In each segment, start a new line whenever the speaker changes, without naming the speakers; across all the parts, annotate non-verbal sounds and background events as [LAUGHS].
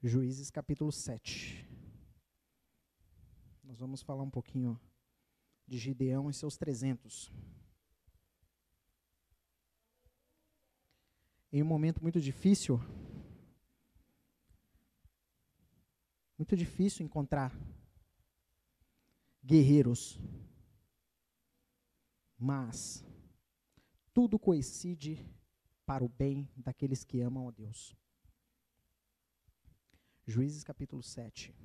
Juízes capítulo 7. Nós vamos falar um pouquinho de Gideão e seus 300. Em um momento muito difícil, muito difícil encontrar guerreiros, mas tudo coincide para o bem daqueles que amam a Deus. Juízes capítulo 7.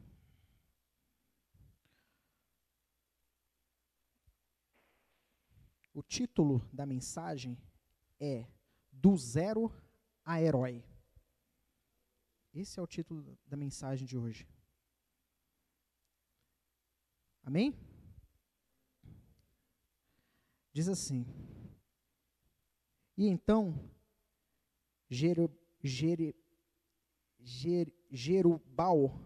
O título da mensagem é Do Zero a Herói. Esse é o título da mensagem de hoje. Amém? Diz assim: E então, Jero, Jere, Jer, Jerubal,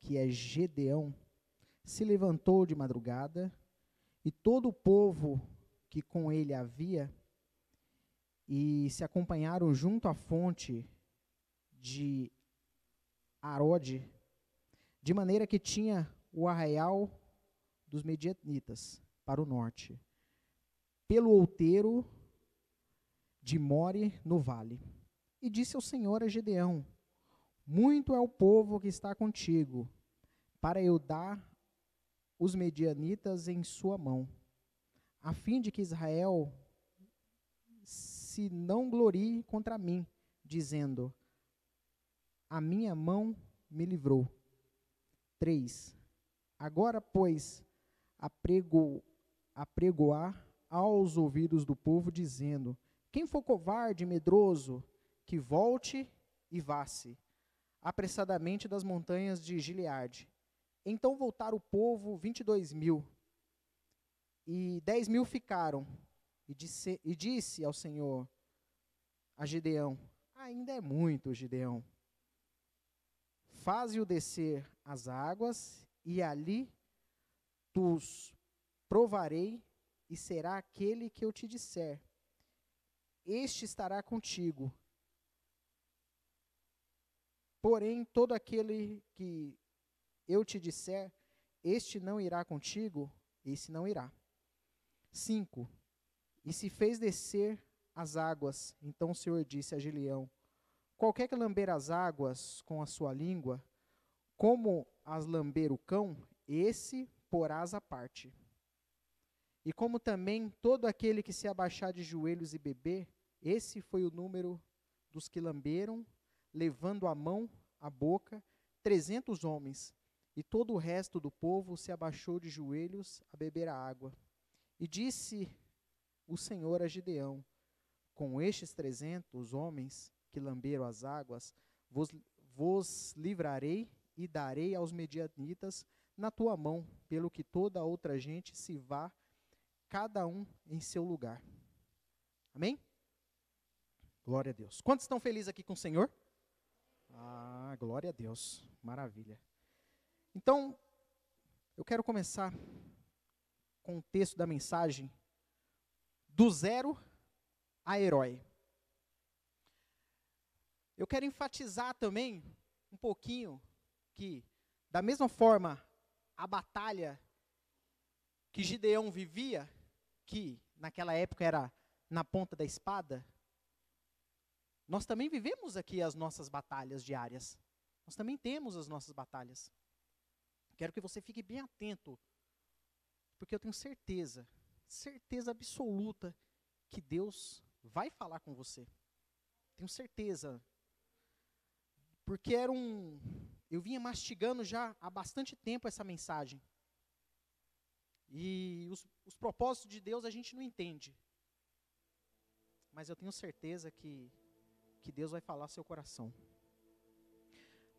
que é Gedeão, se levantou de madrugada, e todo o povo que com ele havia, e se acompanharam junto à fonte de Arode, de maneira que tinha o arraial dos medianitas para o norte, pelo outeiro de More no vale. E disse ao Senhor a Gedeão: muito é o povo que está contigo, para eu dar os medianitas em sua mão, a fim de que Israel se não glorie contra mim, dizendo: A minha mão me livrou. 3. Agora, pois, aprego, apregoar aos ouvidos do povo, dizendo: Quem for covarde e medroso, que volte e vá-se apressadamente das montanhas de Gileade. Então voltaram o povo, 22 mil, e 10 mil ficaram. E disse, e disse ao Senhor, a Gideão, ainda é muito, Gideão. Faze-o descer as águas, e ali tus provarei, e será aquele que eu te disser. Este estará contigo, Porém, todo aquele que eu te disser, este não irá contigo, esse não irá. 5. E se fez descer as águas, então o Senhor disse a Gileão: Qualquer que lamber as águas com a sua língua, como as lamber o cão, esse porás à parte. E como também todo aquele que se abaixar de joelhos e beber, esse foi o número dos que lamberam levando a mão à boca, trezentos homens, e todo o resto do povo se abaixou de joelhos a beber a água. E disse o Senhor a Gideão: Com estes trezentos homens que lamberam as águas, vos, vos livrarei e darei aos medianitas na tua mão, pelo que toda a outra gente se vá, cada um em seu lugar. Amém? Glória a Deus. Quantos estão felizes aqui com o Senhor? Ah, glória a Deus. Maravilha. Então, eu quero começar com o texto da mensagem do zero a herói. Eu quero enfatizar também um pouquinho que, da mesma forma, a batalha que Gideão vivia, que naquela época era na ponta da espada, nós também vivemos aqui as nossas batalhas diárias. Nós também temos as nossas batalhas. Quero que você fique bem atento, porque eu tenho certeza, certeza absoluta, que Deus vai falar com você. Tenho certeza. Porque era um. Eu vinha mastigando já há bastante tempo essa mensagem. E os, os propósitos de Deus a gente não entende. Mas eu tenho certeza que que Deus vai falar seu coração.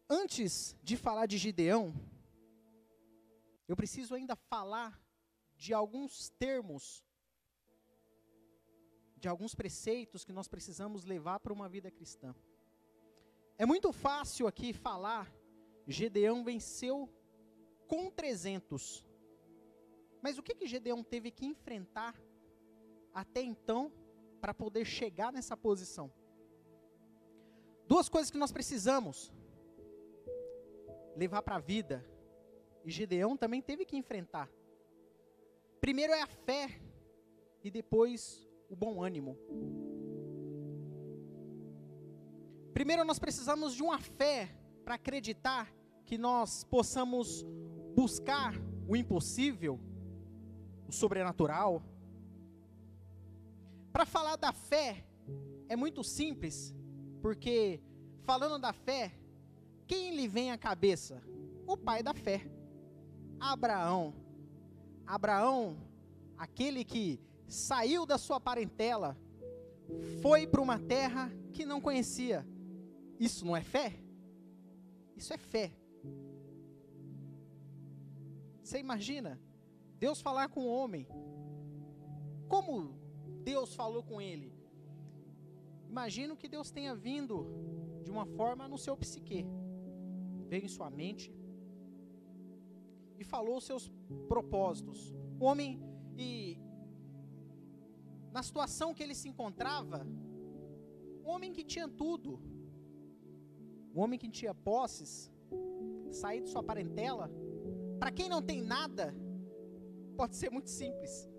Antes de falar de Gideão, eu preciso ainda falar de alguns termos, de alguns preceitos que nós precisamos levar para uma vida cristã. É muito fácil aqui falar, Gedeão venceu com 300. Mas o que que Gedeão teve que enfrentar até então para poder chegar nessa posição? Duas coisas que nós precisamos levar para a vida. E Gedeão também teve que enfrentar. Primeiro é a fé e depois o bom ânimo. Primeiro nós precisamos de uma fé para acreditar que nós possamos buscar o impossível, o sobrenatural. Para falar da fé é muito simples, porque falando da fé, quem lhe vem à cabeça? O pai da fé, Abraão. Abraão, aquele que saiu da sua parentela, foi para uma terra que não conhecia. Isso não é fé? Isso é fé. Você imagina Deus falar com o homem? Como Deus falou com ele? Imagino que Deus tenha vindo de uma forma no seu psique, veio em sua mente e falou os seus propósitos. O homem, e na situação que ele se encontrava, um homem que tinha tudo, um homem que tinha posses, sair de sua parentela, para quem não tem nada, pode ser muito simples.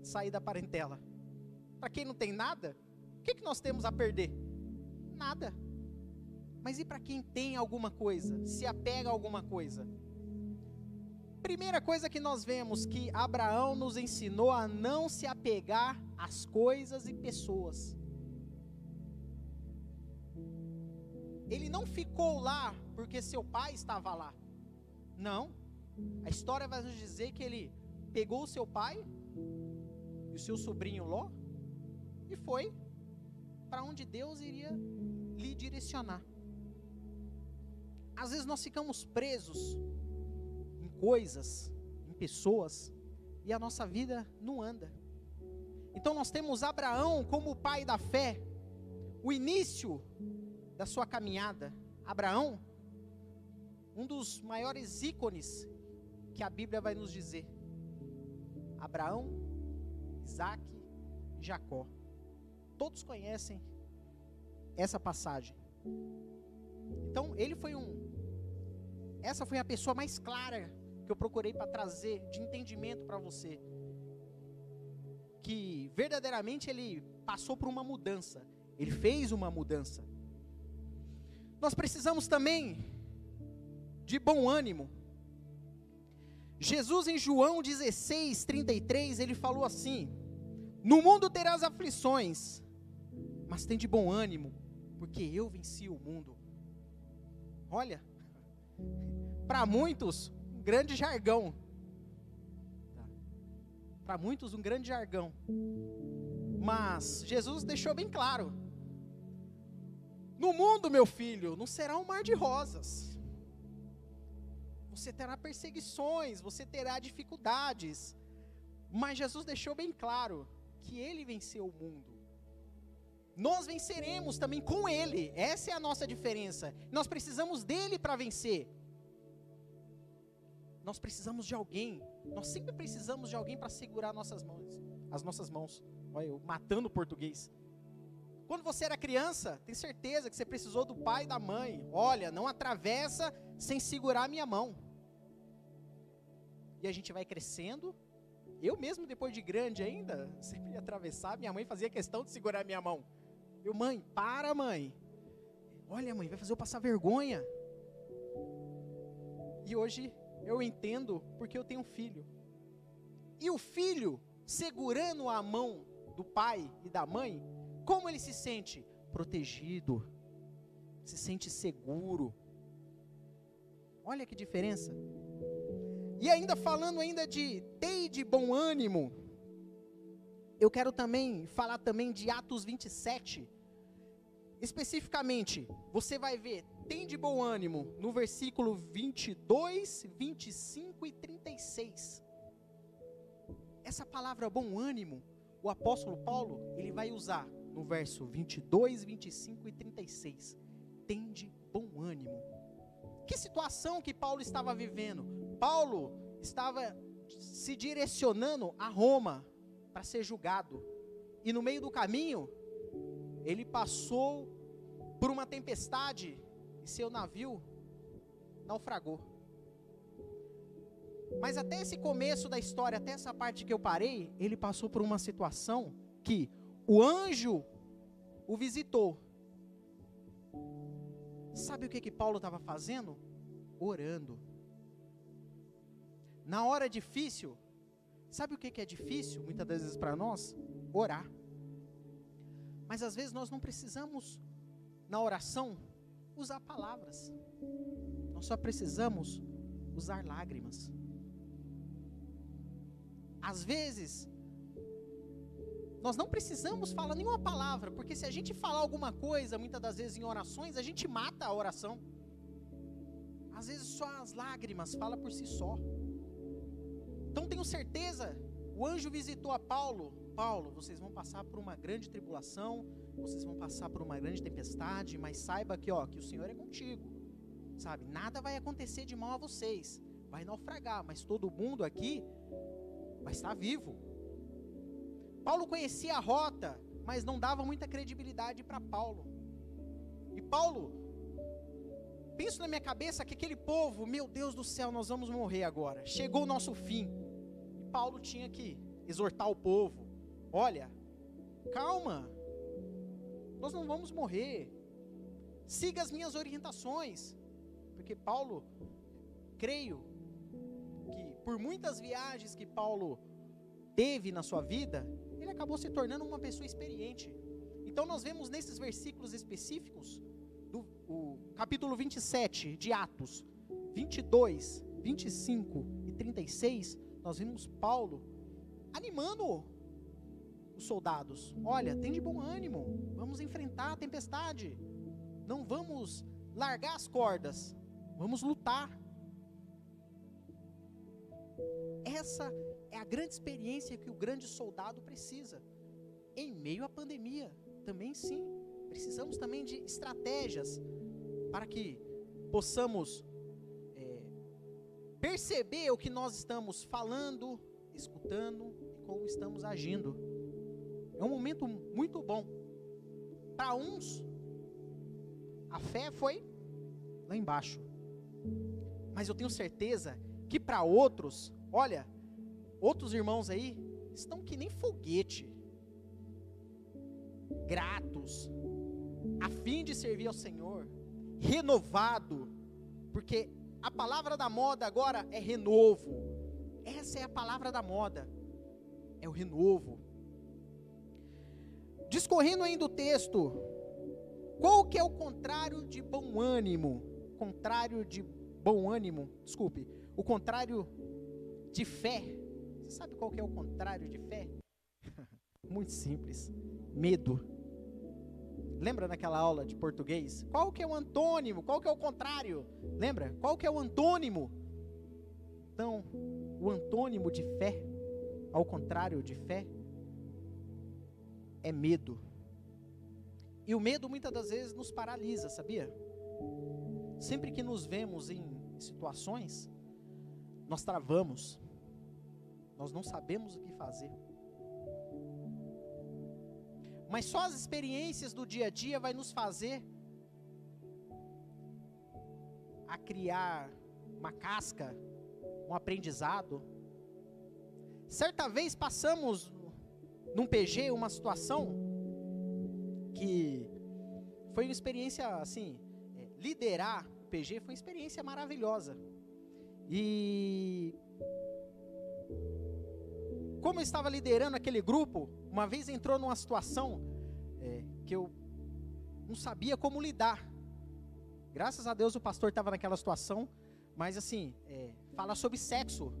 Sair da parentela. Para quem não tem nada, o que, que nós temos a perder? Nada. Mas e para quem tem alguma coisa, se apega a alguma coisa? Primeira coisa que nós vemos que Abraão nos ensinou a não se apegar às coisas e pessoas. Ele não ficou lá porque seu pai estava lá. Não. A história vai nos dizer que ele pegou o seu pai e o seu sobrinho Ló e foi para onde Deus iria lhe direcionar. Às vezes nós ficamos presos em coisas, em pessoas, e a nossa vida não anda. Então nós temos Abraão como o pai da fé, o início da sua caminhada. Abraão um dos maiores ícones que a Bíblia vai nos dizer. Abraão, Isaac Jacó. Todos conhecem essa passagem. Então, ele foi um. Essa foi a pessoa mais clara que eu procurei para trazer de entendimento para você. Que verdadeiramente ele passou por uma mudança. Ele fez uma mudança. Nós precisamos também de bom ânimo. Jesus em João 16, 33, ele falou assim: No mundo terás aflições, mas tem de bom ânimo, porque eu venci o mundo. Olha, [LAUGHS] para muitos, um grande jargão. Para muitos, um grande jargão. Mas Jesus deixou bem claro: No mundo, meu filho, não será um mar de rosas você terá perseguições, você terá dificuldades. Mas Jesus deixou bem claro que ele venceu o mundo. Nós venceremos também com ele. Essa é a nossa diferença. Nós precisamos dele para vencer. Nós precisamos de alguém. Nós sempre precisamos de alguém para segurar nossas mãos, as nossas mãos. Olha, eu matando o português. Quando você era criança, tem certeza que você precisou do pai e da mãe. Olha, não atravessa sem segurar a minha mão e a gente vai crescendo. Eu mesmo, depois de grande ainda, [LAUGHS] sempre ia atravessar, minha mãe fazia questão de segurar minha mão. Eu, mãe, para, mãe. Olha, mãe, vai fazer eu passar vergonha. E hoje eu entendo porque eu tenho um filho. E o filho, segurando a mão do pai e da mãe, como ele se sente? Protegido, se sente seguro. Olha que diferença. E ainda falando ainda de ter de bom ânimo, eu quero também falar também de Atos 27. Especificamente, você vai ver, tem de bom ânimo no versículo 22, 25 e 36. Essa palavra bom ânimo, o apóstolo Paulo, ele vai usar no verso 22, 25 e 36. Tem de bom ânimo. Que situação que Paulo estava vivendo? Paulo estava se direcionando a Roma para ser julgado. E no meio do caminho, ele passou por uma tempestade e seu navio naufragou. Mas até esse começo da história, até essa parte que eu parei, ele passou por uma situação que o anjo o visitou. Sabe o que que Paulo estava fazendo? Orando. Na hora difícil, sabe o que é difícil muitas vezes para nós? Orar. Mas às vezes nós não precisamos na oração usar palavras. Nós só precisamos usar lágrimas. Às vezes, nós não precisamos falar nenhuma palavra, porque se a gente falar alguma coisa, muitas das vezes em orações, a gente mata a oração. Às vezes só as lágrimas fala por si só. Então tenho certeza, o anjo visitou a Paulo. Paulo, vocês vão passar por uma grande tribulação, vocês vão passar por uma grande tempestade, mas saiba que, ó, que o Senhor é contigo. Sabe? Nada vai acontecer de mal a vocês. Vai naufragar, mas todo mundo aqui vai estar vivo. Paulo conhecia a rota, mas não dava muita credibilidade para Paulo. E Paulo, penso na minha cabeça que aquele povo, meu Deus do céu, nós vamos morrer agora. Chegou o nosso fim. Paulo tinha que exortar o povo: olha, calma, nós não vamos morrer. Siga as minhas orientações. Porque Paulo, creio que por muitas viagens que Paulo teve na sua vida, ele acabou se tornando uma pessoa experiente. Então nós vemos nesses versículos específicos, do o capítulo 27 de Atos, 22, 25 e 36, nós vemos Paulo animando os soldados. Olha, tem de bom ânimo, vamos enfrentar a tempestade. Não vamos largar as cordas, vamos lutar. Essa é a grande experiência que o grande soldado precisa. Em meio à pandemia, também sim. Precisamos também de estratégias para que possamos perceber o que nós estamos falando, escutando e como estamos agindo. É um momento muito bom. Para uns, a fé foi lá embaixo. Mas eu tenho certeza que para outros, olha, outros irmãos aí estão que nem foguete, gratos, a fim de servir ao Senhor, renovado, porque a palavra da moda agora é renovo. Essa é a palavra da moda. É o renovo. Discorrendo ainda o texto, qual que é o contrário de bom ânimo? Contrário de bom ânimo, desculpe, o contrário de fé. Você sabe qual que é o contrário de fé? [LAUGHS] Muito simples, medo. Lembra naquela aula de português? Qual que é o antônimo? Qual que é o contrário? Lembra? Qual que é o antônimo? Então, o antônimo de fé, ao contrário de fé, é medo. E o medo muitas das vezes nos paralisa, sabia? Sempre que nos vemos em situações, nós travamos, nós não sabemos o que fazer. Mas só as experiências do dia a dia vai nos fazer a criar uma casca, um aprendizado. Certa vez passamos num PG uma situação que foi uma experiência assim, é, liderar o PG foi uma experiência maravilhosa. E como eu estava liderando aquele grupo, uma vez entrou numa situação é, que eu não sabia como lidar. Graças a Deus o pastor estava naquela situação, mas assim, é, falar sobre sexo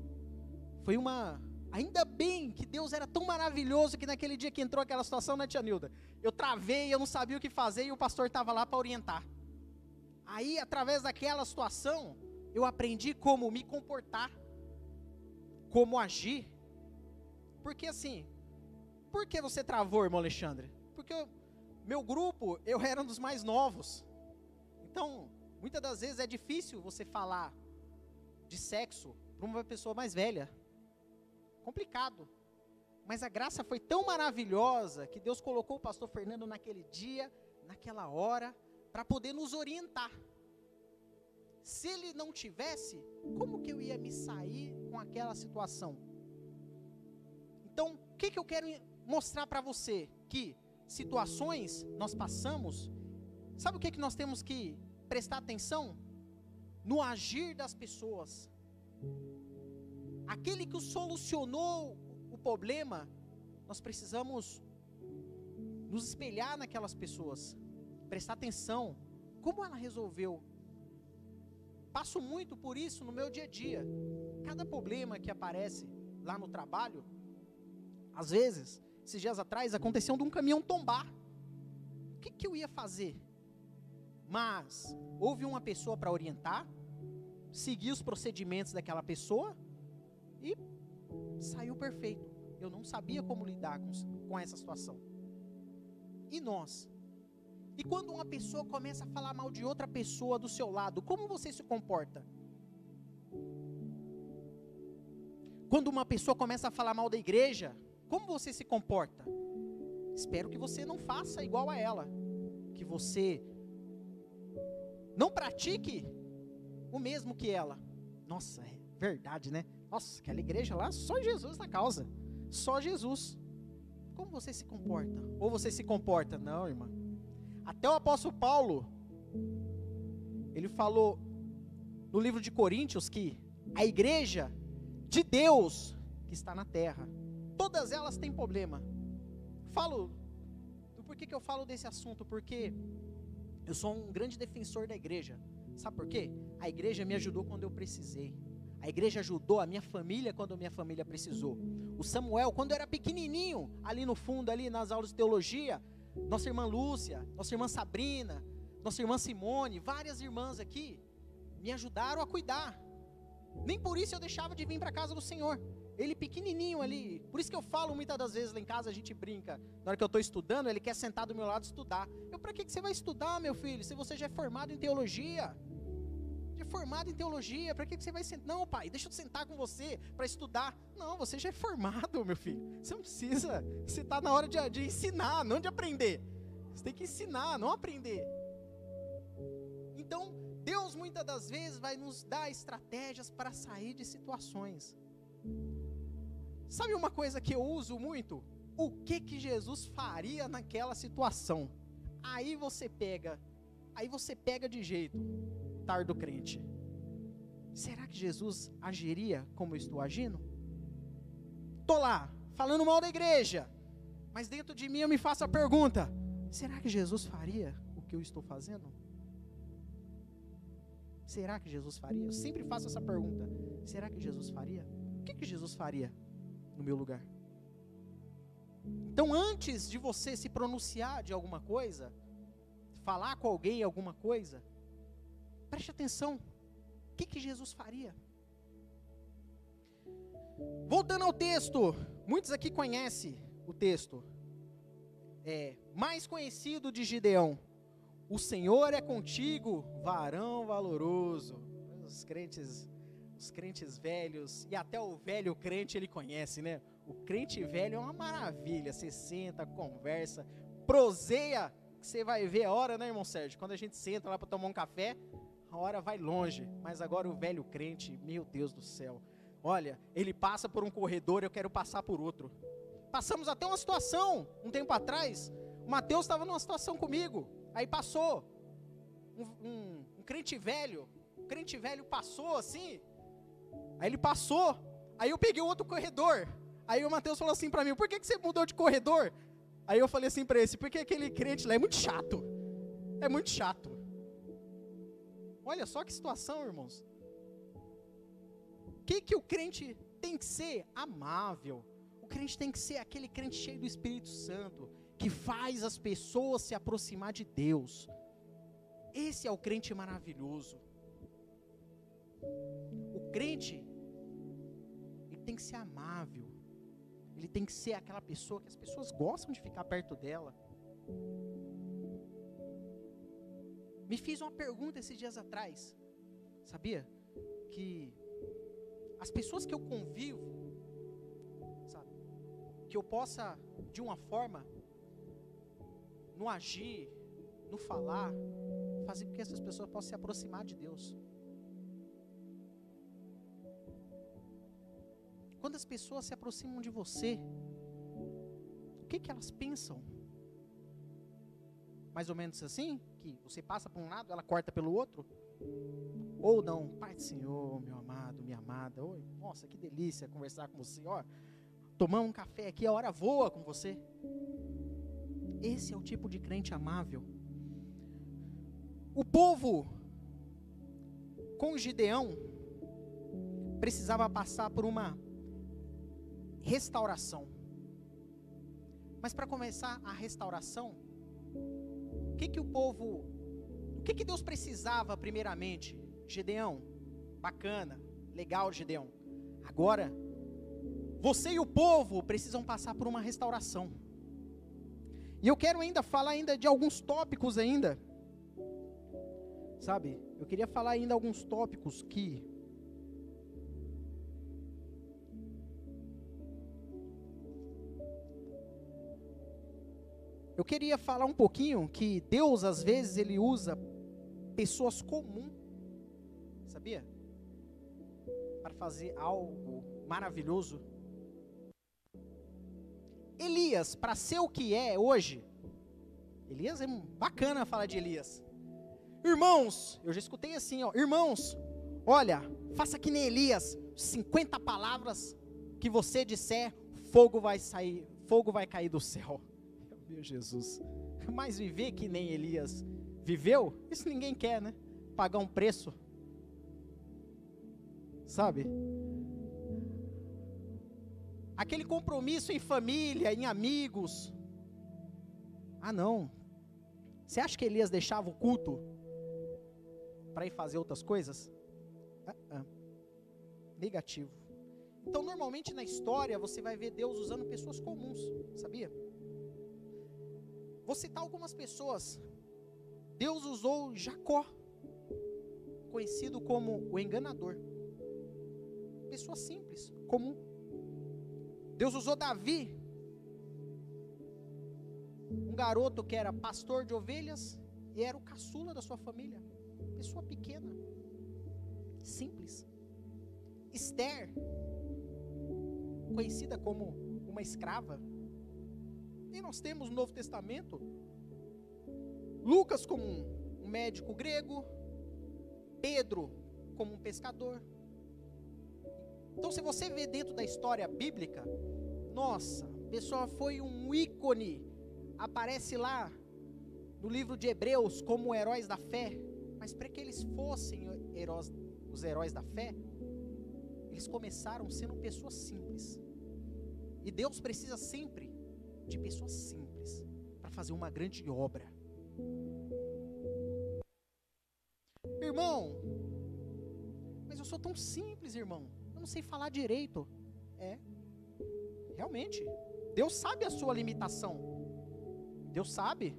foi uma Ainda bem que Deus era tão maravilhoso que naquele dia que entrou aquela situação, né, tia Nilda? Eu travei, eu não sabia o que fazer e o pastor estava lá para orientar. Aí, através daquela situação, eu aprendi como me comportar, como agir. Porque assim, por que você travou, irmão Alexandre? Porque eu, meu grupo, eu era um dos mais novos. Então, muitas das vezes é difícil você falar de sexo para uma pessoa mais velha complicado. Mas a graça foi tão maravilhosa que Deus colocou o pastor Fernando naquele dia, naquela hora, para poder nos orientar. se ele não tivesse, como que eu ia me sair com aquela situação? Então, o que, que eu quero mostrar para você? Que situações nós passamos, sabe o que, que nós temos que prestar atenção? No agir das pessoas. Aquele que solucionou o problema, nós precisamos nos espelhar naquelas pessoas, prestar atenção, como ela resolveu Passo muito por isso no meu dia a dia. Cada problema que aparece lá no trabalho, às vezes, esses dias atrás, aconteceu de um caminhão tombar. O que, que eu ia fazer? Mas houve uma pessoa para orientar, segui os procedimentos daquela pessoa e saiu perfeito. Eu não sabia como lidar com, com essa situação. E nós? E quando uma pessoa começa a falar mal de outra pessoa do seu lado, como você se comporta? Quando uma pessoa começa a falar mal da igreja, como você se comporta? Espero que você não faça igual a ela, que você não pratique o mesmo que ela. Nossa, é verdade, né? Nossa, aquela igreja lá, só Jesus na causa. Só Jesus. Como você se comporta? Ou você se comporta? Não, irmã. Até o apóstolo Paulo, ele falou no livro de Coríntios que a igreja de Deus que está na terra, todas elas têm problema. Falo, por que, que eu falo desse assunto? Porque eu sou um grande defensor da igreja. Sabe por quê? A igreja me ajudou quando eu precisei. A igreja ajudou a minha família quando a minha família precisou. O Samuel, quando eu era pequenininho, ali no fundo, ali nas aulas de teologia, nossa irmã Lúcia, nossa irmã Sabrina, nossa irmã Simone, várias irmãs aqui me ajudaram a cuidar. Nem por isso eu deixava de vir para a casa do Senhor. Ele pequenininho ali. Por isso que eu falo muitas das vezes lá em casa a gente brinca. Na hora que eu estou estudando, ele quer sentar do meu lado estudar. Eu, para que, que você vai estudar, meu filho, se você já é formado em teologia? é formado em teologia, para que você vai sentar? Não, pai, deixa eu sentar com você para estudar. Não, você já é formado, meu filho. Você não precisa. Você está na hora de, de ensinar, não de aprender. Você tem que ensinar, não aprender. Então, Deus muitas das vezes vai nos dar estratégias para sair de situações. Sabe uma coisa que eu uso muito? O que que Jesus faria naquela situação? Aí você pega, aí você pega de jeito altar do crente. Será que Jesus agiria como eu estou agindo? Estou lá, falando mal da igreja, mas dentro de mim eu me faço a pergunta: será que Jesus faria o que eu estou fazendo? Será que Jesus faria? Eu sempre faço essa pergunta: será que Jesus faria? O que, que Jesus faria no meu lugar? Então, antes de você se pronunciar de alguma coisa, falar com alguém alguma coisa, Preste atenção. O que, que Jesus faria? Voltando ao texto, muitos aqui conhecem o texto. É, mais conhecido de Gideão. O Senhor é contigo, varão valoroso. Os crentes, os crentes velhos e até o velho crente ele conhece, né? O crente velho é uma maravilha. Você senta, conversa, proseia. Você vai ver a hora, né, irmão Sérgio? Quando a gente senta lá para tomar um café, a hora vai longe, mas agora o velho crente, meu Deus do céu. Olha, ele passa por um corredor, eu quero passar por outro. Passamos até uma situação, um tempo atrás, o Mateus estava numa situação comigo, aí passou um, um, um crente velho, o crente velho passou assim, aí ele passou, aí eu peguei outro corredor, aí o Mateus falou assim para mim, por que, que você mudou de corredor? Aí eu falei assim para esse, porque aquele crente lá é muito chato, é muito chato. Olha só que situação, irmãos. O que, que o crente tem que ser? Amável. O crente tem que ser aquele crente cheio do Espírito Santo, que faz as pessoas se aproximar de Deus. Esse é o crente maravilhoso. Crente, ele tem que ser amável. Ele tem que ser aquela pessoa que as pessoas gostam de ficar perto dela. Me fiz uma pergunta esses dias atrás. Sabia? Que as pessoas que eu convivo, sabe? Que eu possa, de uma forma, no agir, no falar, fazer com que essas pessoas possam se aproximar de Deus. Quando as pessoas se aproximam de você, o que, que elas pensam? Mais ou menos assim? Que você passa por um lado, ela corta pelo outro? Ou não, Pai do Senhor, meu amado, minha amada, oi, nossa, que delícia conversar com você, ó, tomar um café aqui, a hora voa com você. Esse é o tipo de crente amável. O povo com Gideão precisava passar por uma restauração. Mas para começar a restauração, o que que o povo, o que que Deus precisava primeiramente? Gedeão, bacana, legal, Gedeão. Agora, você e o povo precisam passar por uma restauração. E eu quero ainda falar ainda de alguns tópicos ainda. Sabe? Eu queria falar ainda alguns tópicos que Eu queria falar um pouquinho que Deus às vezes ele usa pessoas comuns, sabia? Para fazer algo maravilhoso. Elias, para ser o que é hoje, Elias é bacana falar de Elias. Irmãos, eu já escutei assim, ó, irmãos, olha, faça que nem Elias, 50 palavras que você disser, fogo vai sair, fogo vai cair do céu. Meu Jesus. [LAUGHS] Mas viver que nem Elias viveu, isso ninguém quer, né? Pagar um preço. Sabe? Aquele compromisso em família, em amigos. Ah, não. Você acha que Elias deixava o culto para ir fazer outras coisas? Ah, ah. Negativo. Então, normalmente na história, você vai ver Deus usando pessoas comuns, sabia? Vou citar algumas pessoas. Deus usou Jacó, conhecido como o enganador. Pessoa simples, comum. Deus usou Davi, um garoto que era pastor de ovelhas e era o caçula da sua família. Pessoa pequena, simples. Esther, conhecida como uma escrava, nós temos no Novo Testamento Lucas como um, médico grego, Pedro como um pescador. Então, se você vê dentro da história bíblica, nossa, a pessoa foi um ícone, aparece lá no livro de Hebreus como heróis da fé, mas para que eles fossem heróis, os heróis da fé, eles começaram sendo pessoas simples. E Deus precisa sempre de pessoas simples para fazer uma grande obra. Irmão, mas eu sou tão simples, irmão. Eu não sei falar direito. É, realmente. Deus sabe a sua limitação. Deus sabe.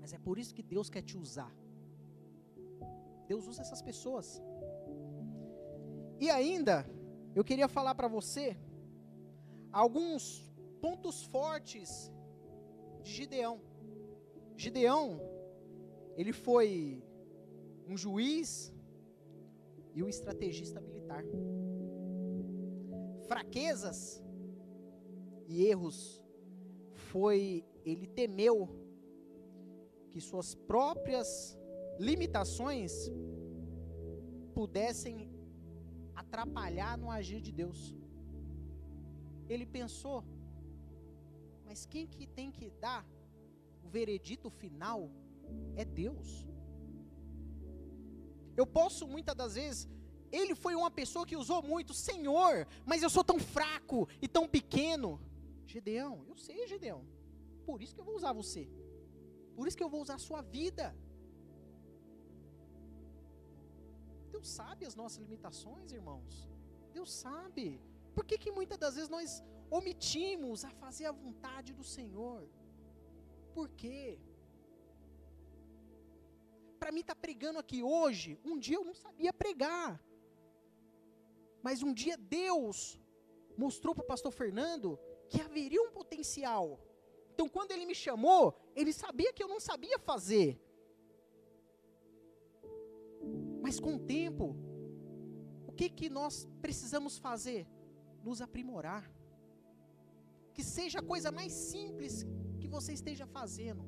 Mas é por isso que Deus quer te usar. Deus usa essas pessoas. E ainda, eu queria falar para você alguns pontos fortes de Gideão. Gideão, ele foi um juiz e um estrategista militar. Fraquezas e erros foi ele temeu que suas próprias limitações pudessem atrapalhar no agir de Deus. Ele pensou mas quem que tem que dar o veredito final é Deus. Eu posso muitas das vezes, ele foi uma pessoa que usou muito, Senhor, mas eu sou tão fraco e tão pequeno. Gedeão, eu sei, Gedeão. Por isso que eu vou usar você. Por isso que eu vou usar a sua vida. Deus sabe as nossas limitações, irmãos. Deus sabe. Por que, que muitas das vezes nós omitimos a fazer a vontade do Senhor. Por quê? Para mim estar tá pregando aqui hoje, um dia eu não sabia pregar. Mas um dia Deus mostrou para o pastor Fernando que haveria um potencial. Então quando ele me chamou, ele sabia que eu não sabia fazer. Mas com o tempo, o que que nós precisamos fazer? nos aprimorar. Que seja a coisa mais simples que você esteja fazendo,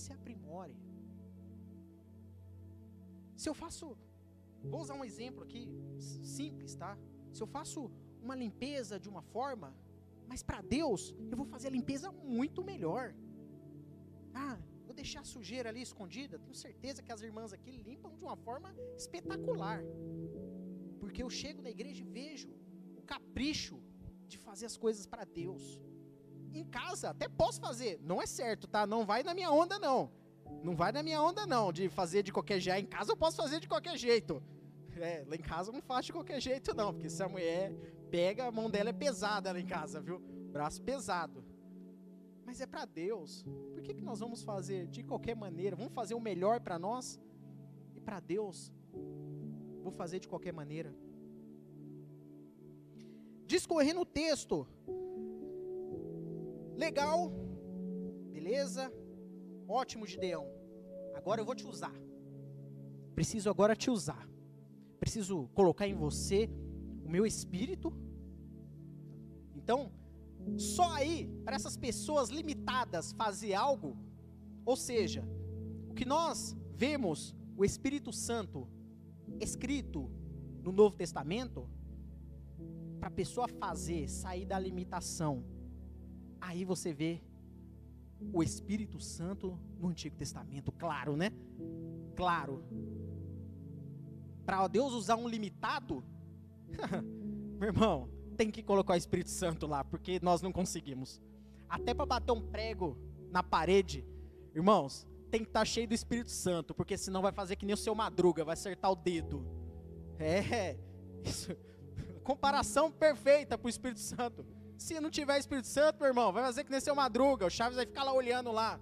se aprimore. Se eu faço, vou usar um exemplo aqui simples, tá? Se eu faço uma limpeza de uma forma, mas para Deus eu vou fazer a limpeza muito melhor. Ah, vou deixar a sujeira ali escondida. Tenho certeza que as irmãs aqui limpam de uma forma espetacular. Porque eu chego na igreja e vejo o capricho de fazer as coisas para Deus. Em casa até posso fazer, não é certo, tá? Não vai na minha onda não. Não vai na minha onda não de fazer de qualquer jeito. Em casa eu posso fazer de qualquer jeito. É, lá em casa eu não faço de qualquer jeito não, porque se a mulher pega, a mão dela é pesada lá em casa, viu? Braço pesado. Mas é para Deus. Por que, que nós vamos fazer de qualquer maneira? Vamos fazer o melhor para nós? E para Deus, vou fazer de qualquer maneira. Discorrendo o texto. Legal. Beleza. Ótimo, Gideão. Agora eu vou te usar. Preciso agora te usar. Preciso colocar em você o meu espírito. Então, só aí, para essas pessoas limitadas fazer algo, ou seja, o que nós vemos o Espírito Santo escrito no Novo Testamento, para a pessoa fazer, sair da limitação, aí você vê o Espírito Santo no Antigo Testamento, claro, né? Claro. Para Deus usar um limitado, [LAUGHS] meu irmão, tem que colocar o Espírito Santo lá, porque nós não conseguimos. Até para bater um prego na parede, irmãos, tem que estar tá cheio do Espírito Santo, porque senão vai fazer que nem o seu madruga, vai acertar o dedo. É, isso. [LAUGHS] Comparação perfeita para o Espírito Santo. Se não tiver Espírito Santo, meu irmão, vai fazer que nem seu madruga, o Chaves vai ficar lá olhando lá.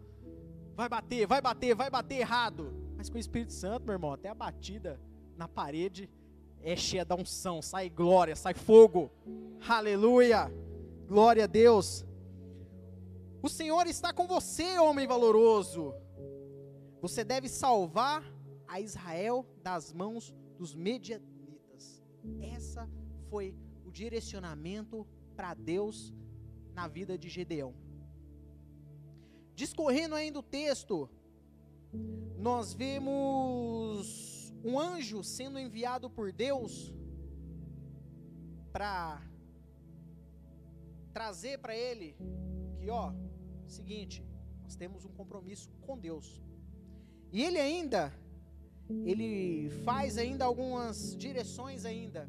Vai bater, vai bater, vai bater errado. Mas com o Espírito Santo, meu irmão, até a batida na parede é cheia da unção, sai glória, sai fogo. Aleluia! Glória a Deus. O Senhor está com você, homem valoroso. Você deve salvar a Israel das mãos dos medianitas. Essa foi o direcionamento para Deus na vida de Gedeão. Discorrendo ainda o texto, nós vemos um anjo sendo enviado por Deus para trazer para ele que, ó, seguinte, nós temos um compromisso com Deus. E ele ainda, ele faz ainda algumas direções ainda.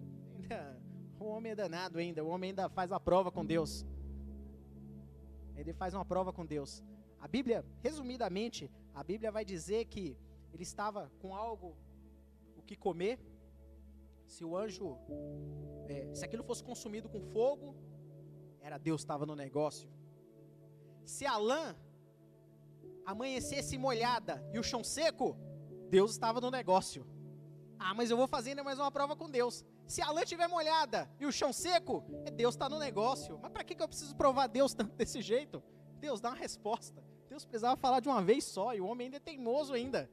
Homem é danado ainda, o homem ainda faz a prova com Deus. Ele faz uma prova com Deus. A Bíblia, resumidamente, a Bíblia vai dizer que ele estava com algo que comer, se o anjo, é, se aquilo fosse consumido com fogo, era Deus estava no negócio. Se a lã amanhecesse molhada e o chão seco, Deus estava no negócio. Ah, mas eu vou fazer ainda mais uma prova com Deus. Se a lã estiver molhada e o chão seco, é Deus está no negócio. Mas para que, que eu preciso provar Deus tanto [LAUGHS] desse jeito? Deus dá uma resposta. Deus precisava falar de uma vez só e o homem ainda é teimoso ainda.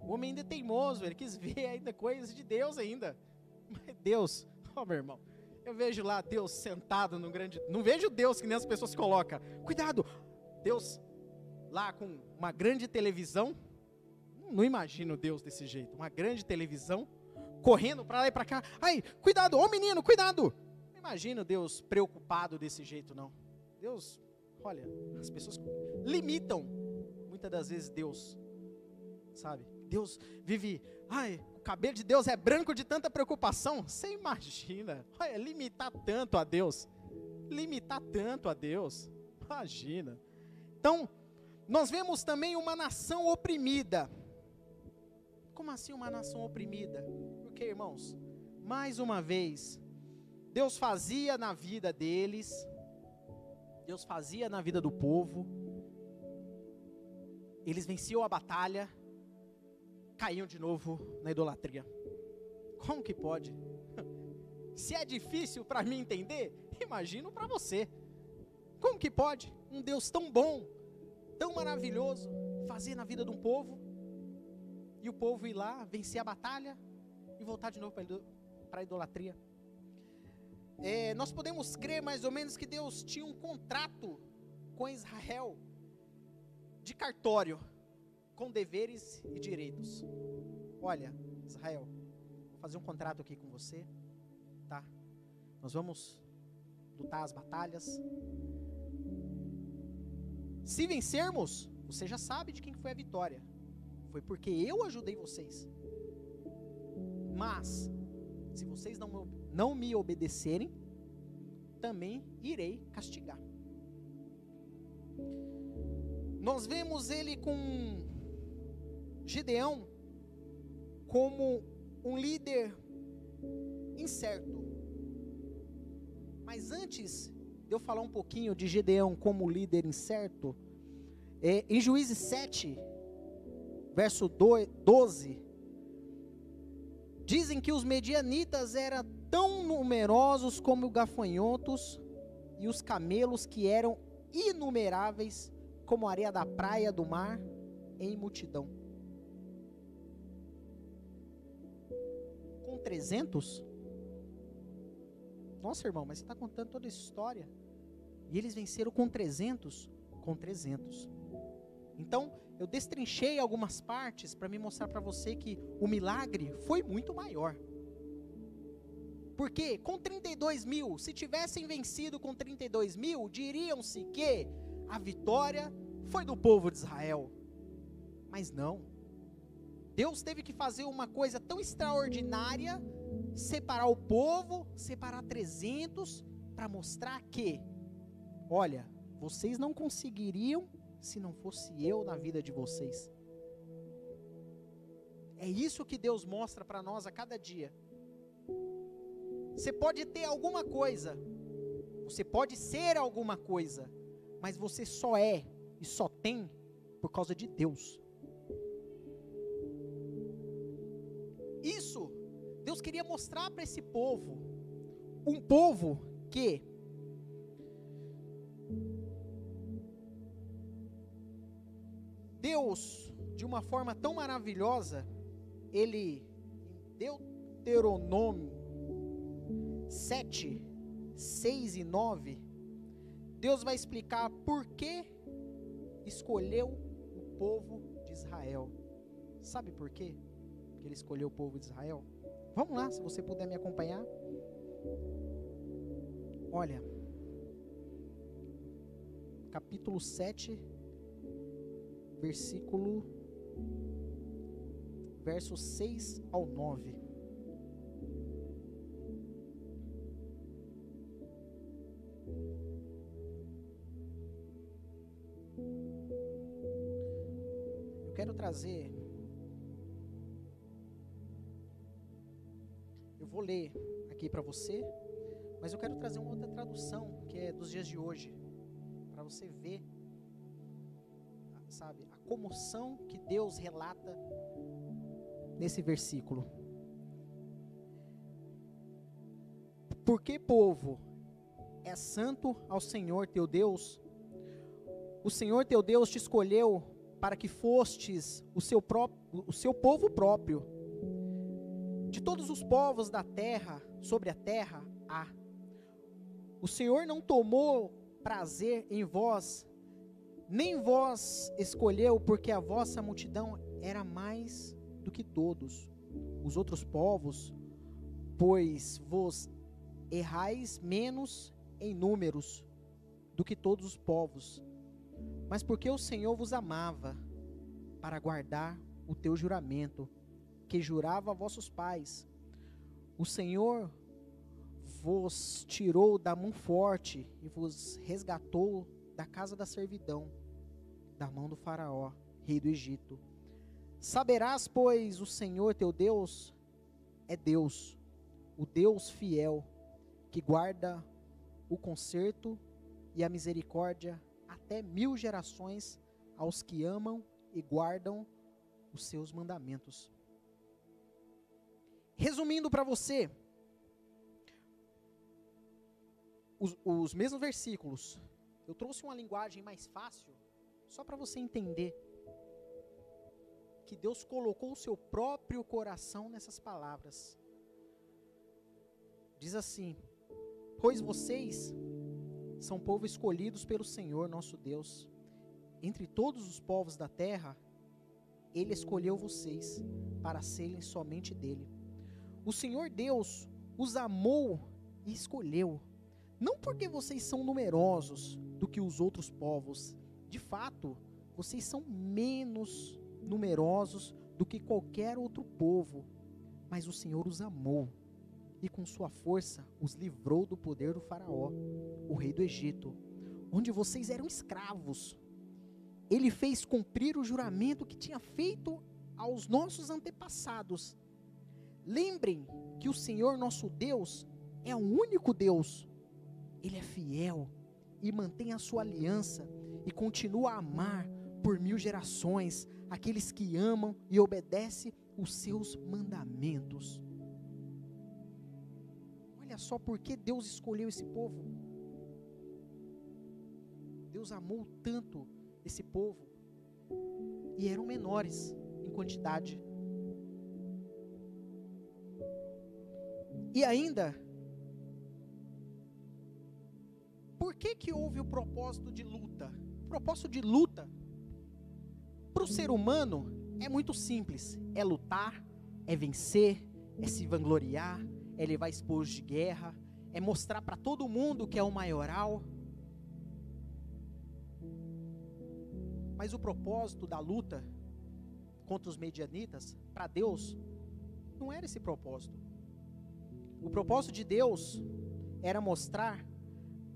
O homem ainda é teimoso, ele quis ver ainda coisas de Deus ainda. Mas Deus, [LAUGHS] ó oh, meu irmão, eu vejo lá Deus sentado num grande. Não vejo Deus que nem as pessoas colocam. Cuidado! Deus lá com uma grande televisão. Não imagino Deus desse jeito. Uma grande televisão, correndo para lá e para cá. Ai, cuidado, ô menino, cuidado! Não imagino Deus preocupado desse jeito, não. Deus, olha, as pessoas limitam muitas das vezes Deus, sabe? Deus vive, ai, o cabelo de Deus é branco de tanta preocupação. Você imagina, olha, limitar tanto a Deus, limitar tanto a Deus, imagina. Então, nós vemos também uma nação oprimida. Como assim uma nação oprimida? Porque, irmãos, mais uma vez, Deus fazia na vida deles, Deus fazia na vida do povo, eles venciam a batalha, caíam de novo na idolatria. Como que pode? [LAUGHS] Se é difícil para mim entender, imagino para você. Como que pode um Deus tão bom, tão maravilhoso, fazer na vida de um povo e o povo ir lá, vencer a batalha e voltar de novo para a idolatria? é, nós podemos crer mais ou menos que Deus tinha um contrato com Israel de cartório, com deveres e direitos. Olha, Israel, vou fazer um contrato aqui com você, tá? Nós vamos lutar as batalhas. Se vencermos, você já sabe de quem foi a vitória. Foi porque eu ajudei vocês. Mas, se vocês não, não me obedecerem, também irei castigar. Nós vemos ele com Gideão como um líder incerto. Mas antes de eu falar um pouquinho de Gideão como líder incerto, é, em Juízes 7, verso 12, Dizem que os medianitas eram tão numerosos como gafanhotos e os camelos que eram inumeráveis como a areia da praia do mar em multidão. Com 300? Nossa, irmão, mas você está contando toda a história. E eles venceram com 300? Com 300. Então, eu destrinchei algumas partes para me mostrar para você que o milagre foi muito maior. Porque com 32 mil, se tivessem vencido com 32 mil, diriam-se que a vitória foi do povo de Israel. Mas não. Deus teve que fazer uma coisa tão extraordinária, separar o povo, separar 300, para mostrar que, olha, vocês não conseguiriam se não fosse eu na vida de vocês. É isso que Deus mostra para nós a cada dia. Você pode ter alguma coisa, você pode ser alguma coisa, mas você só é e só tem por causa de Deus. Isso Deus queria mostrar para esse povo, um povo que uma forma tão maravilhosa, ele, em Deuteronômio 7, 6 e 9, Deus vai explicar por que escolheu o povo de Israel. Sabe por quê? Que ele escolheu o povo de Israel? Vamos lá, se você puder me acompanhar. Olha, capítulo 7, versículo versos 6 ao 9. Eu quero trazer Eu vou ler aqui para você, mas eu quero trazer uma outra tradução que é dos dias de hoje, para você ver sabe? A comoção que Deus relata nesse versículo. Porque povo é santo ao Senhor teu Deus? O Senhor teu Deus te escolheu para que fostes o seu próprio, o seu povo próprio. De todos os povos da terra, sobre a terra há. O Senhor não tomou prazer em vós nem vós escolheu, porque a vossa multidão era mais do que todos os outros povos, pois vos errais menos em números do que todos os povos, mas porque o Senhor vos amava, para guardar o teu juramento, que jurava a vossos pais. O Senhor vos tirou da mão forte e vos resgatou da casa da servidão, da mão do Faraó, rei do Egito. Saberás, pois, o Senhor teu Deus é Deus, o Deus fiel, que guarda o conserto e a misericórdia até mil gerações aos que amam e guardam os seus mandamentos. Resumindo para você, os, os mesmos versículos eu trouxe uma linguagem mais fácil, só para você entender que Deus colocou o seu próprio coração nessas palavras. Diz assim: Pois vocês são povo escolhidos pelo Senhor nosso Deus. Entre todos os povos da terra, Ele escolheu vocês para serem somente dele. O Senhor Deus os amou e escolheu, não porque vocês são numerosos do que os outros povos, de fato, vocês são menos numerosos do que qualquer outro povo, mas o Senhor os amou e com sua força os livrou do poder do Faraó, o rei do Egito, onde vocês eram escravos. Ele fez cumprir o juramento que tinha feito aos nossos antepassados. Lembrem que o Senhor nosso Deus é o único Deus. Ele é fiel e mantém a sua aliança e continua a amar por mil gerações aqueles que amam e obedecem os seus mandamentos. Olha só por que Deus escolheu esse povo. Deus amou tanto esse povo. E eram menores em quantidade. E ainda, por que que houve o propósito de luta? O propósito de luta para o ser humano é muito simples: é lutar, é vencer, é se vangloriar, é levar esposo de guerra, é mostrar para todo mundo que é o maioral. Mas o propósito da luta contra os medianitas, para Deus, não era esse propósito. O propósito de Deus era mostrar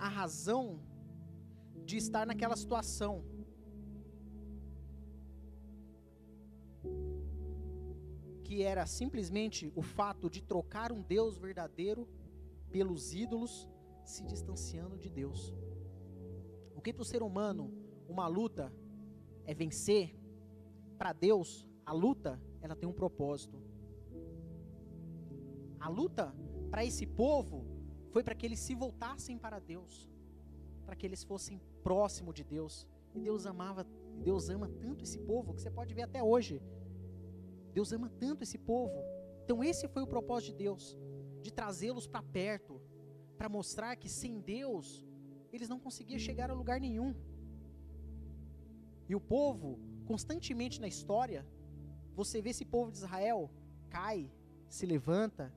a razão de estar naquela situação. que era simplesmente o fato de trocar um Deus verdadeiro pelos ídolos, se distanciando de Deus. O que para o ser humano uma luta é vencer, para Deus a luta ela tem um propósito. A luta para esse povo foi para que eles se voltassem para Deus, para que eles fossem próximo de Deus. E Deus amava, Deus ama tanto esse povo que você pode ver até hoje. Deus ama tanto esse povo. Então, esse foi o propósito de Deus, de trazê-los para perto, para mostrar que sem Deus, eles não conseguiam chegar a lugar nenhum. E o povo, constantemente na história, você vê esse povo de Israel cai, se levanta.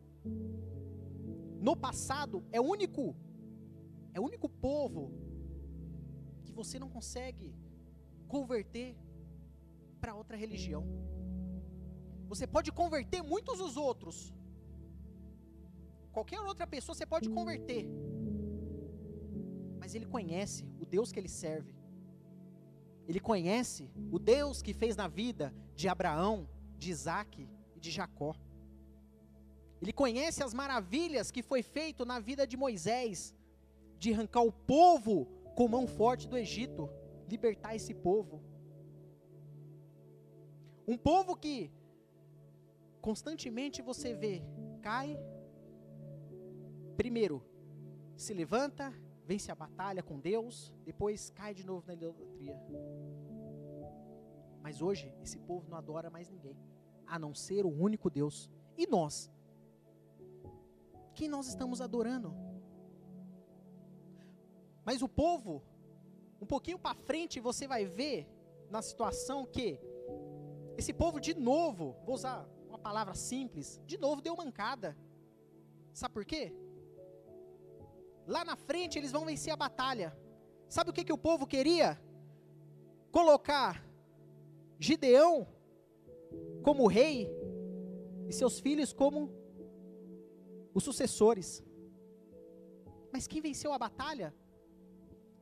No passado, é único, é o único povo que você não consegue converter para outra religião. Você pode converter muitos os outros. Qualquer outra pessoa você pode converter. Mas ele conhece o Deus que ele serve. Ele conhece o Deus que fez na vida de Abraão, de Isaac e de Jacó. Ele conhece as maravilhas que foi feito na vida de Moisés, de arrancar o povo com mão forte do Egito, libertar esse povo. Um povo que constantemente você vê, cai, primeiro, se levanta, vence a batalha com Deus, depois cai de novo na idolatria. Mas hoje, esse povo não adora mais ninguém, a não ser o único Deus. E nós? Quem nós estamos adorando? Mas o povo, um pouquinho para frente, você vai ver na situação que esse povo de novo, vou usar palavra simples, de novo deu mancada. Sabe por quê? Lá na frente eles vão vencer a batalha. Sabe o que, que o povo queria? Colocar Gideão como rei e seus filhos como os sucessores. Mas quem venceu a batalha?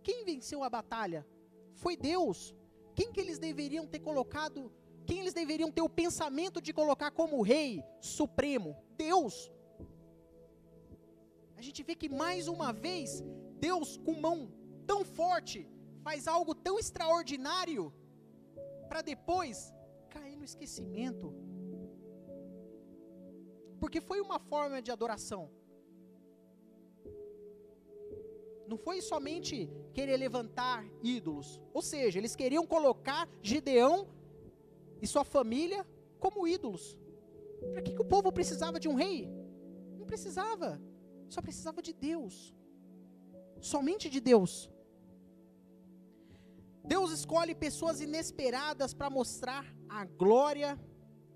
Quem venceu a batalha? Foi Deus. Quem que eles deveriam ter colocado quem eles deveriam ter o pensamento de colocar como rei supremo? Deus. A gente vê que mais uma vez, Deus com mão tão forte, faz algo tão extraordinário, para depois cair no esquecimento. Porque foi uma forma de adoração. Não foi somente querer levantar ídolos. Ou seja, eles queriam colocar Gideão e sua família como ídolos. Para que, que o povo precisava de um rei? Não precisava, só precisava de Deus. somente de Deus. Deus escolhe pessoas inesperadas para mostrar a glória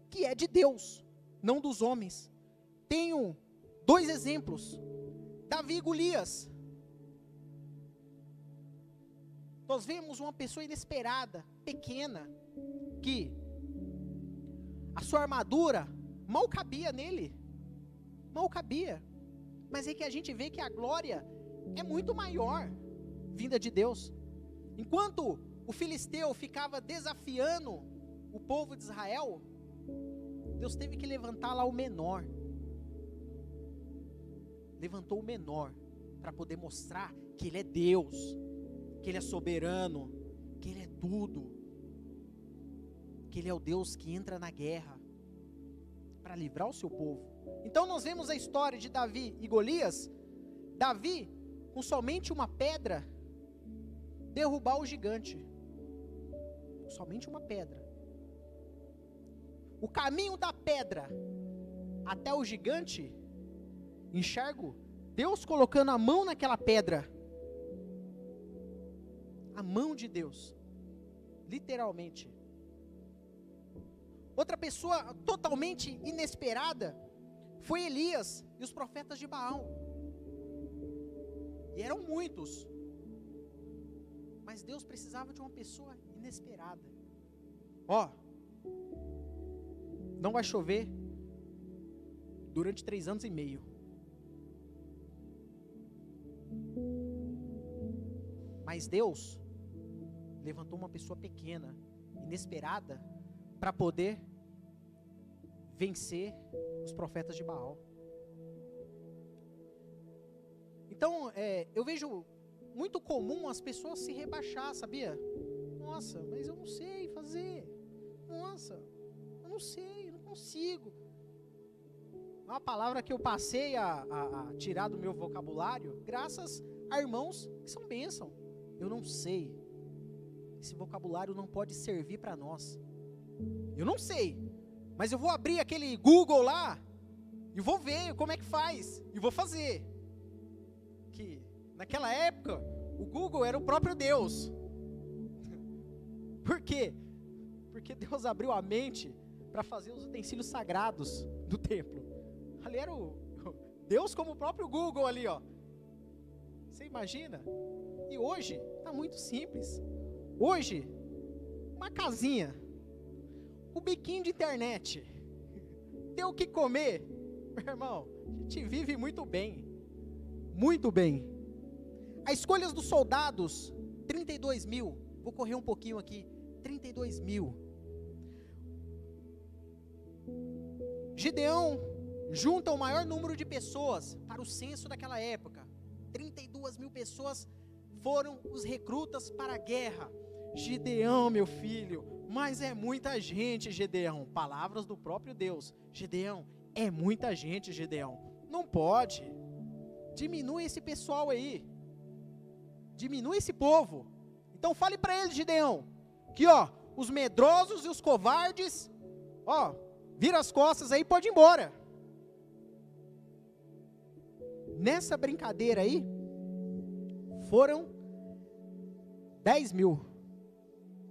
que é de Deus, não dos homens. Tenho dois exemplos: Davi e Golias. Nós vemos uma pessoa inesperada, pequena, que a sua armadura mal cabia nele. Mal cabia. Mas é que a gente vê que a glória é muito maior vinda de Deus. Enquanto o filisteu ficava desafiando o povo de Israel, Deus teve que levantar lá o menor. Levantou o menor para poder mostrar que ele é Deus, que ele é soberano, que ele é tudo. Que ele é o Deus que entra na guerra para livrar o seu povo. Então nós vemos a história de Davi e Golias. Davi, com somente uma pedra, derrubar o gigante. Somente uma pedra. O caminho da pedra até o gigante, enxergo Deus colocando a mão naquela pedra. A mão de Deus. Literalmente. Outra pessoa totalmente inesperada foi Elias e os profetas de Baal. E eram muitos. Mas Deus precisava de uma pessoa inesperada. Ó, não vai chover durante três anos e meio. Mas Deus levantou uma pessoa pequena, inesperada, para poder vencer os profetas de Baal. Então, é, eu vejo muito comum as pessoas se rebaixar, sabia? Nossa, mas eu não sei fazer. Nossa, eu não sei, eu não consigo. Uma palavra que eu passei a, a, a tirar do meu vocabulário, graças a irmãos que são bênção. Eu não sei. Esse vocabulário não pode servir para nós. Eu não sei. Mas eu vou abrir aquele Google lá e vou ver como é que faz e vou fazer. Que naquela época o Google era o próprio Deus. [LAUGHS] Por quê? Porque Deus abriu a mente para fazer os utensílios sagrados do templo. Ali era o Deus como o próprio Google ali, ó. Você imagina? E hoje está muito simples. Hoje, uma casinha o biquinho de internet, [LAUGHS] ter o que comer, [LAUGHS] meu irmão, a gente vive muito bem. Muito bem. As escolhas dos soldados, 32 mil. Vou correr um pouquinho aqui. 32 mil. Gideão junta o maior número de pessoas para o censo daquela época. 32 mil pessoas foram os recrutas para a guerra. Gideão, meu filho, mas é muita gente, Gedeão. Palavras do próprio Deus. Gedeão, é muita gente, Gedeão. Não pode. Diminui esse pessoal aí. Diminui esse povo. Então fale para eles, Gideão, que ó, os medrosos e os covardes, ó, vira as costas aí, pode ir embora. Nessa brincadeira aí, foram 10 mil.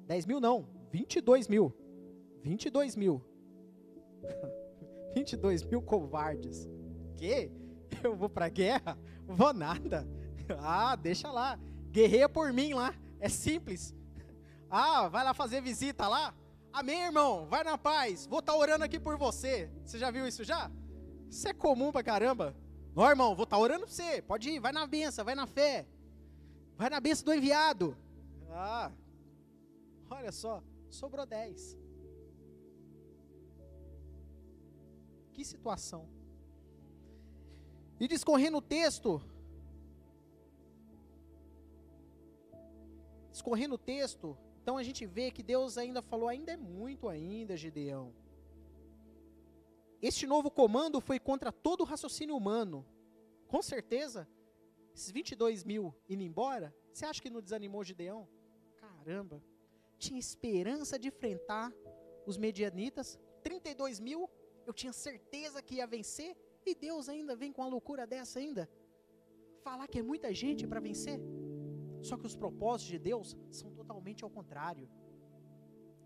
10 mil não, 22 mil. 22 mil. [LAUGHS] 22 mil covardes. Que? Eu vou pra guerra? Vou nada. [LAUGHS] Ah, deixa lá. Guerreia por mim lá. É simples. [LAUGHS] Ah, vai lá fazer visita lá? Amém, irmão. Vai na paz. Vou estar tá orando aqui por você. Você já viu isso já? Isso é comum pra caramba. Não, irmão, vou estar tá orando por você. Pode ir, vai na benção, vai na fé. Vai na benção do enviado. Ah, olha só sobrou 10. Que situação. E discorrendo o texto, discorrendo o texto, então a gente vê que Deus ainda falou, ainda é muito ainda, Gideão. Este novo comando foi contra todo o raciocínio humano. Com certeza, esses 22 mil indo embora, você acha que não desanimou Gideão? Caramba tinha esperança de enfrentar os medianitas, 32 mil, eu tinha certeza que ia vencer, e Deus ainda vem com uma loucura dessa ainda. falar que é muita gente para vencer. Só que os propósitos de Deus são totalmente ao contrário.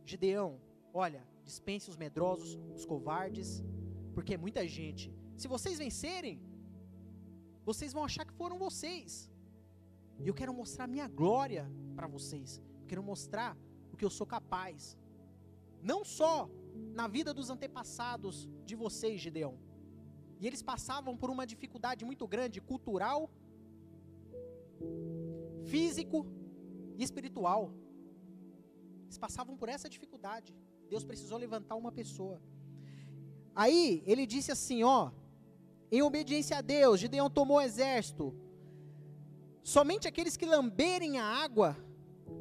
Gideão, olha, dispense os medrosos, os covardes, porque é muita gente. Se vocês vencerem, vocês vão achar que foram vocês. E eu quero mostrar minha glória para vocês. Quero mostrar o que eu sou capaz. Não só na vida dos antepassados de vocês, Gideão. E eles passavam por uma dificuldade muito grande, cultural, físico e espiritual. Eles passavam por essa dificuldade. Deus precisou levantar uma pessoa. Aí ele disse assim, ó, em obediência a Deus, Gideão tomou o exército. Somente aqueles que lamberem a água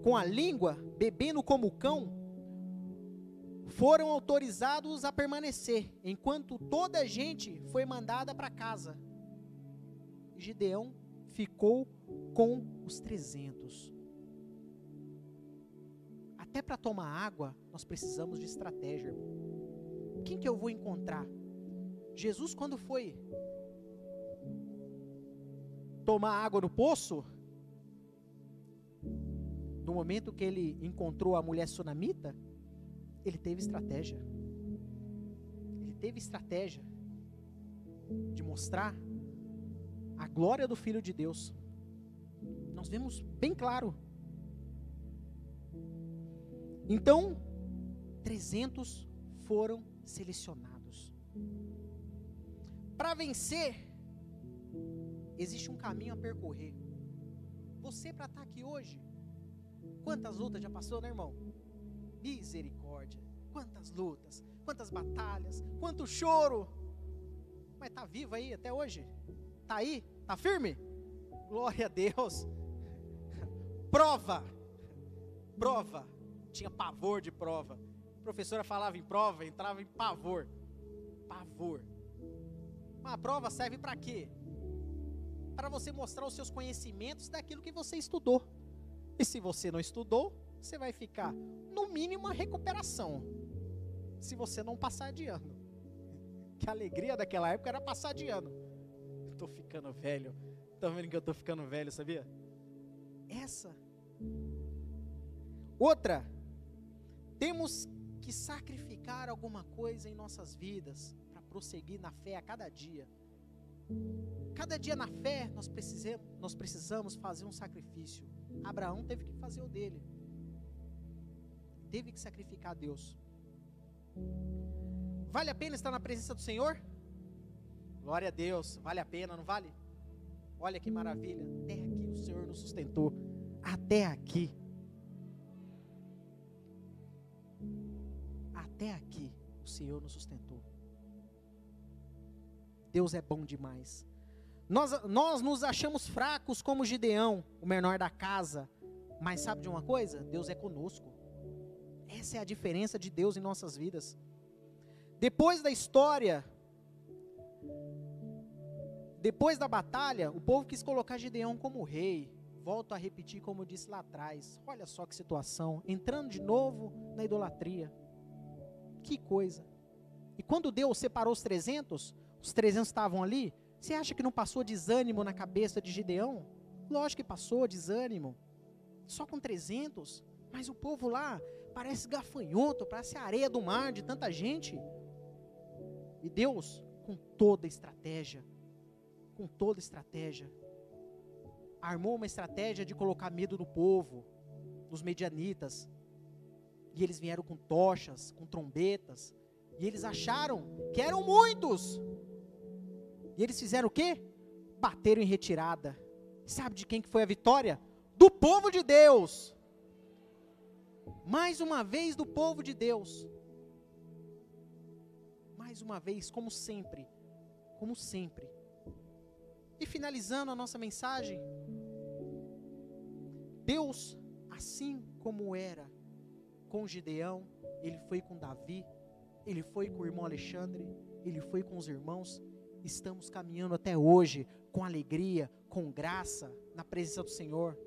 com a língua, bebendo como cão, foram autorizados a permanecer, enquanto toda a gente foi mandada para casa. Gideão ficou com os 300. Até para tomar água, nós precisamos de estratégia. Quem que eu vou encontrar? Jesus, quando foi tomar água no poço, no momento que ele encontrou a mulher sunamita, ele teve estratégia. Ele teve estratégia de mostrar a glória do Filho de Deus. Nós vemos bem claro. Então, 300 foram selecionados. Para vencer, existe um caminho a percorrer. Você, para estar tá aqui hoje, quantas lutas já passou, né, irmão? Misericórdia. Quantas lutas, quantas batalhas, quanto choro. Mas tá vivo aí até hoje? Tá aí? Tá firme? Glória a Deus. Prova. Prova. Tinha pavor de prova. A professora falava em prova, entrava em pavor. Pavor. Uma a prova serve para quê? Para você mostrar os seus conhecimentos daquilo que você estudou. E se você não estudou, você vai ficar, no mínimo, uma recuperação. Se você não passar de ano. [LAUGHS] Que a alegria daquela época era passar de ano. Estou ficando velho. Estão vendo que eu estou ficando velho, sabia? Essa. Outra. Temos que sacrificar alguma coisa em nossas vidas para prosseguir na fé a cada dia. Cada dia na fé nós precisamos, nós precisamos fazer um sacrifício. Abraão teve que fazer o dele teve que sacrificar a Deus. Vale a pena estar na presença do Senhor? Glória a Deus, vale a pena, não vale? Olha que maravilha, até aqui o Senhor nos sustentou, até aqui. Até aqui o Senhor nos sustentou. Deus é bom demais. Nós, nós nos achamos fracos como Gideão, o menor da casa. Mas sabe de uma coisa? Deus é conosco. Essa é a diferença de Deus em nossas vidas. Depois da história, depois da batalha, o povo quis colocar Gideão como rei. Volto a repetir como eu disse lá atrás. Olha só que situação, entrando de novo na idolatria. Que coisa. E quando Deus separou os 300, os 300 estavam ali, você acha que não passou desânimo na cabeça de Gideão? Lógico que passou desânimo. Só com 300, mas o povo lá parece gafanhoto, parece areia do mar de tanta gente. E Deus, com toda estratégia, com toda estratégia, armou uma estratégia de colocar medo no povo, nos medianitas. E eles vieram com tochas, com trombetas, e eles acharam que eram muitos. E eles fizeram o quê? Bateram em retirada. Sabe de quem que foi a vitória? Do povo de Deus mais uma vez do povo de Deus. Mais uma vez, como sempre, como sempre. E finalizando a nossa mensagem, Deus, assim como era com Gideão, ele foi com Davi, ele foi com o irmão Alexandre, ele foi com os irmãos, estamos caminhando até hoje com alegria, com graça, na presença do Senhor.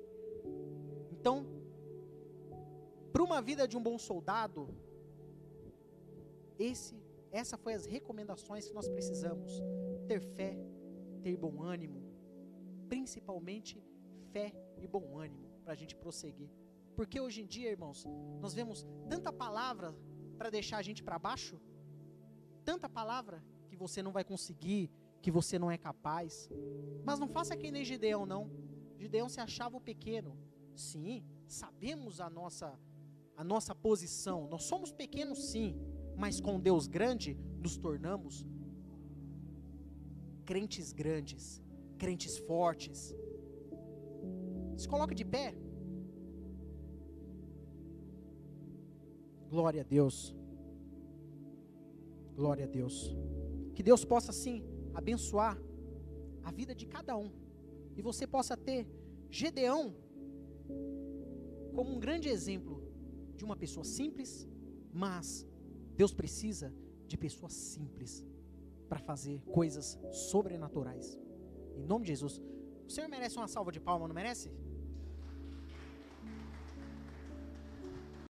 Então, para uma vida de um bom soldado, esse, essa foi as recomendações que nós precisamos: ter fé, ter bom ânimo, principalmente fé e bom ânimo para a gente prosseguir. Porque hoje em dia, irmãos, nós vemos tanta palavra para deixar a gente para baixo, tanta palavra você não vai conseguir, que você não é capaz. Mas não faça que nem Gideão, não. Gideão se achava o pequeno. Sim, sabemos a nossa a nossa posição. Nós somos pequenos, sim, mas com Deus grande nos tornamos crentes grandes, crentes fortes. Se coloca de pé. Glória a Deus. Glória a Deus. Que Deus possa sim abençoar a vida de cada um. E você possa ter Gedeão como um grande exemplo de uma pessoa simples, mas Deus precisa de pessoas simples para fazer coisas sobrenaturais. Em nome de Jesus. O Senhor merece uma salva de palmas, não merece?